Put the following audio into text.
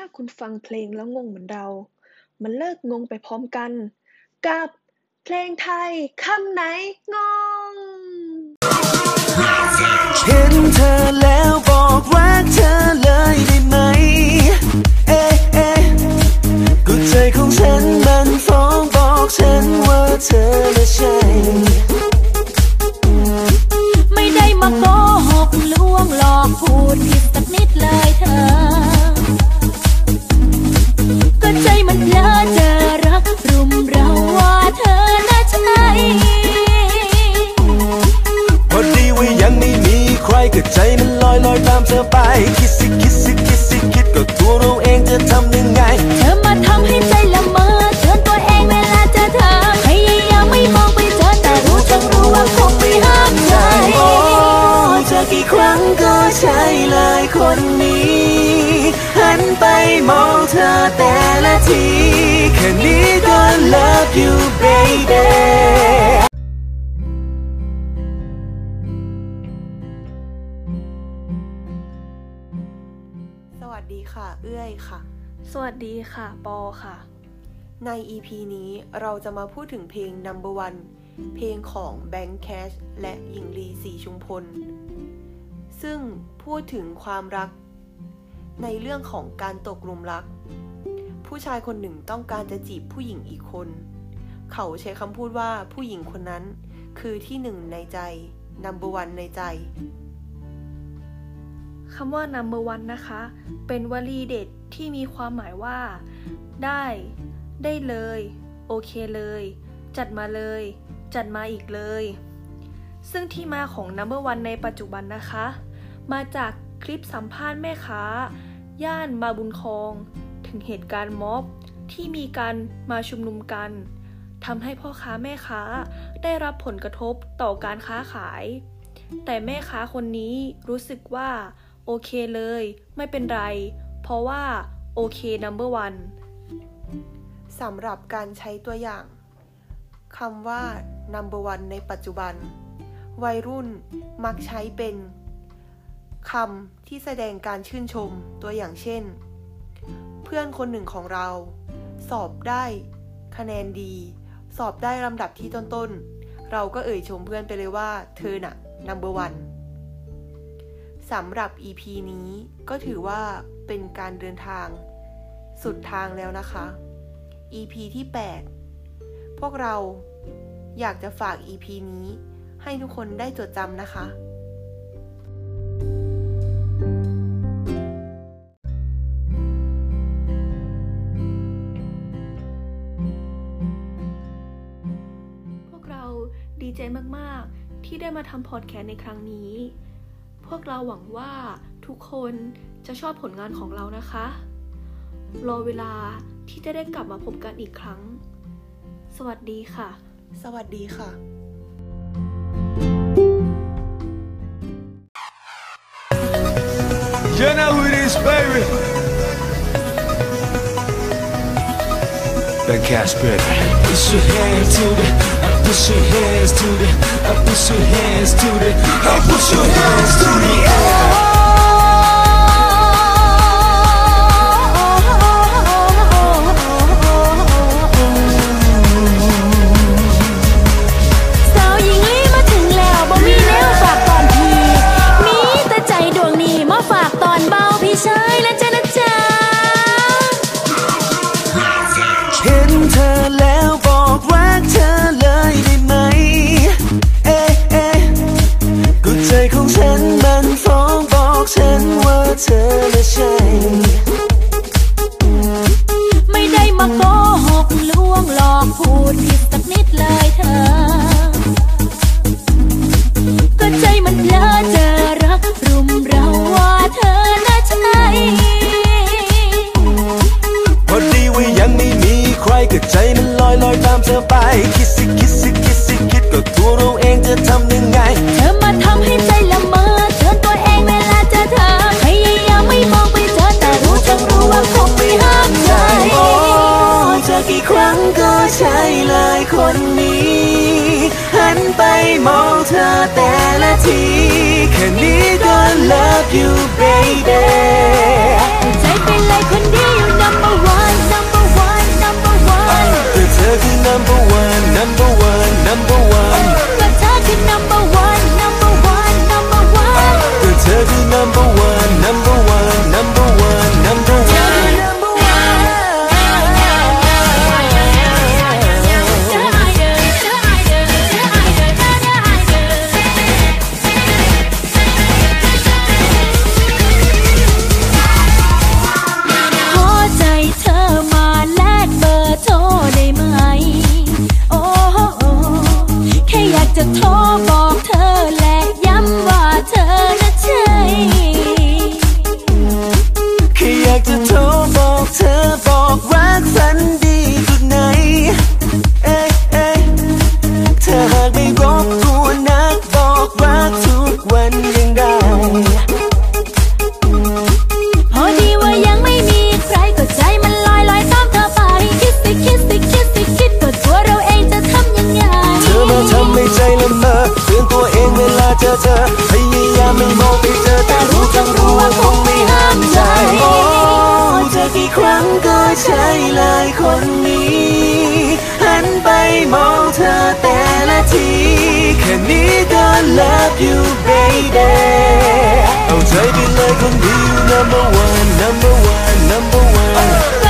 ถ้าคุณฟังเพลงแล้วงงเหมือนเรา มันเลิกงงไปพร้อมกัน กับเพลงไทยคำไหนงง เห็นเธอแล้วบอกว่าเธอ ทำยังไง เธอมาทำให้ใจละเมอเตือนตัวเองเวลาเจอเธอพยายามไม่มองไปเจอแต่รู้จังรู้ว่าคงไม่ห้ามใจโอ้เจะกี่ครั้งก็ใช่เลยคนนี้ หันไปมองเธอแต่ละที แค่นี้ก็ love you baby ค่ะ เอื้อยค่ะ สวัสดีค่ะ ปอค่ะ ใน EP นี้เราจะมาพูดถึงเพลง Number One เพลงของ Bank Cash และหญิงลีสีชุมพล ซึ่งพูดถึงความรัก ในเรื่องของการตกหลุมรัก ผู้ชายคนหนึ่งต้องการจะจีบผู้หญิงอีกคน เขาใช้คำพูดว่าผู้หญิงคนนั้น คือที่หนึ่งในใจ Number One ในใจ คำว่า number one นะคะ เป็นวลีเด็ดที่มีความหมายว่า ได้ ได้เลย โอเคเลย จัดมาเลย จัดมาอีกเลย ซึ่งที่มาของ number one ในปัจจุบันนะคะ มาจากคลิปสัมภาษณ์แม่ค้า ย่านมาบุญคอง ถึงเหตุการณ์ม็อบที่มีการมาชุมนุมกันทำให้พ่อค้าแม่ค้าได้รับผลกระทบต่อการค้าขาย แต่แม่ค้าคนนี้รู้สึกว่า โอเคเลย ไม่เป็นไร เพราะว่าโอเค number one สำหรับการใช้ตัวอย่างคำว่า number one ในปัจจุบัน วัยรุ่นมักใช้เป็นคำที่แสดงการชื่นชมตัวอย่างเช่น เพื่อนคนหนึ่งของเรา สอบได้คะแนนดี สอบได้ลำดับที่ต้นๆ เราก็เอ่ยชมเพื่อนไปเลยว่า เธอน่ะ number one สำหรับ EP นี้ก็ถือว่าเป็นการเดินทาง สุดทางแล้วนะคะ EP ที่ 8 พวกเราอยากจะฝาก EP นี้ให้ทุกคนได้จดจำนะคะพวกเราดีใจมาก ๆ ที่ได้มาทำพอดแคสต์ในครั้งนี้ พวกเราหวังว่าทุกคนจะชอบผลงานของเรานะคะ รอเวลาที่จะได้กลับมาพบกันอีกครั้ง สวัสดีค่ะ สวัสดีค่ะ You know who it is, baby. Ben Cash, baby. Push your hands to the, uh, push your hands to the, I push your hands to the, I push your hands to the air. ใครก็ใจมันลอยลอยตามเธอไป คิดสิคิดสิคิดสิคิดก็ตัวเราเองจะทำยังไง เธอมาทำให้ใจละเมอเตือตัวเองเวลาเจอเธอพยายามไม่มองไปเจอแต่รู้จังรู้ว่าคงไม่ห้ามใจโอ้จะกี่ครั้งก็ใช่เลยคนนี้ หันไปมองเธอแต่ละทีแค่นี้ก็ love you baby ใจเป็นเลยคนเดี I need to love you baby. เอาใจไปเลยคนเดียว number one number one number one.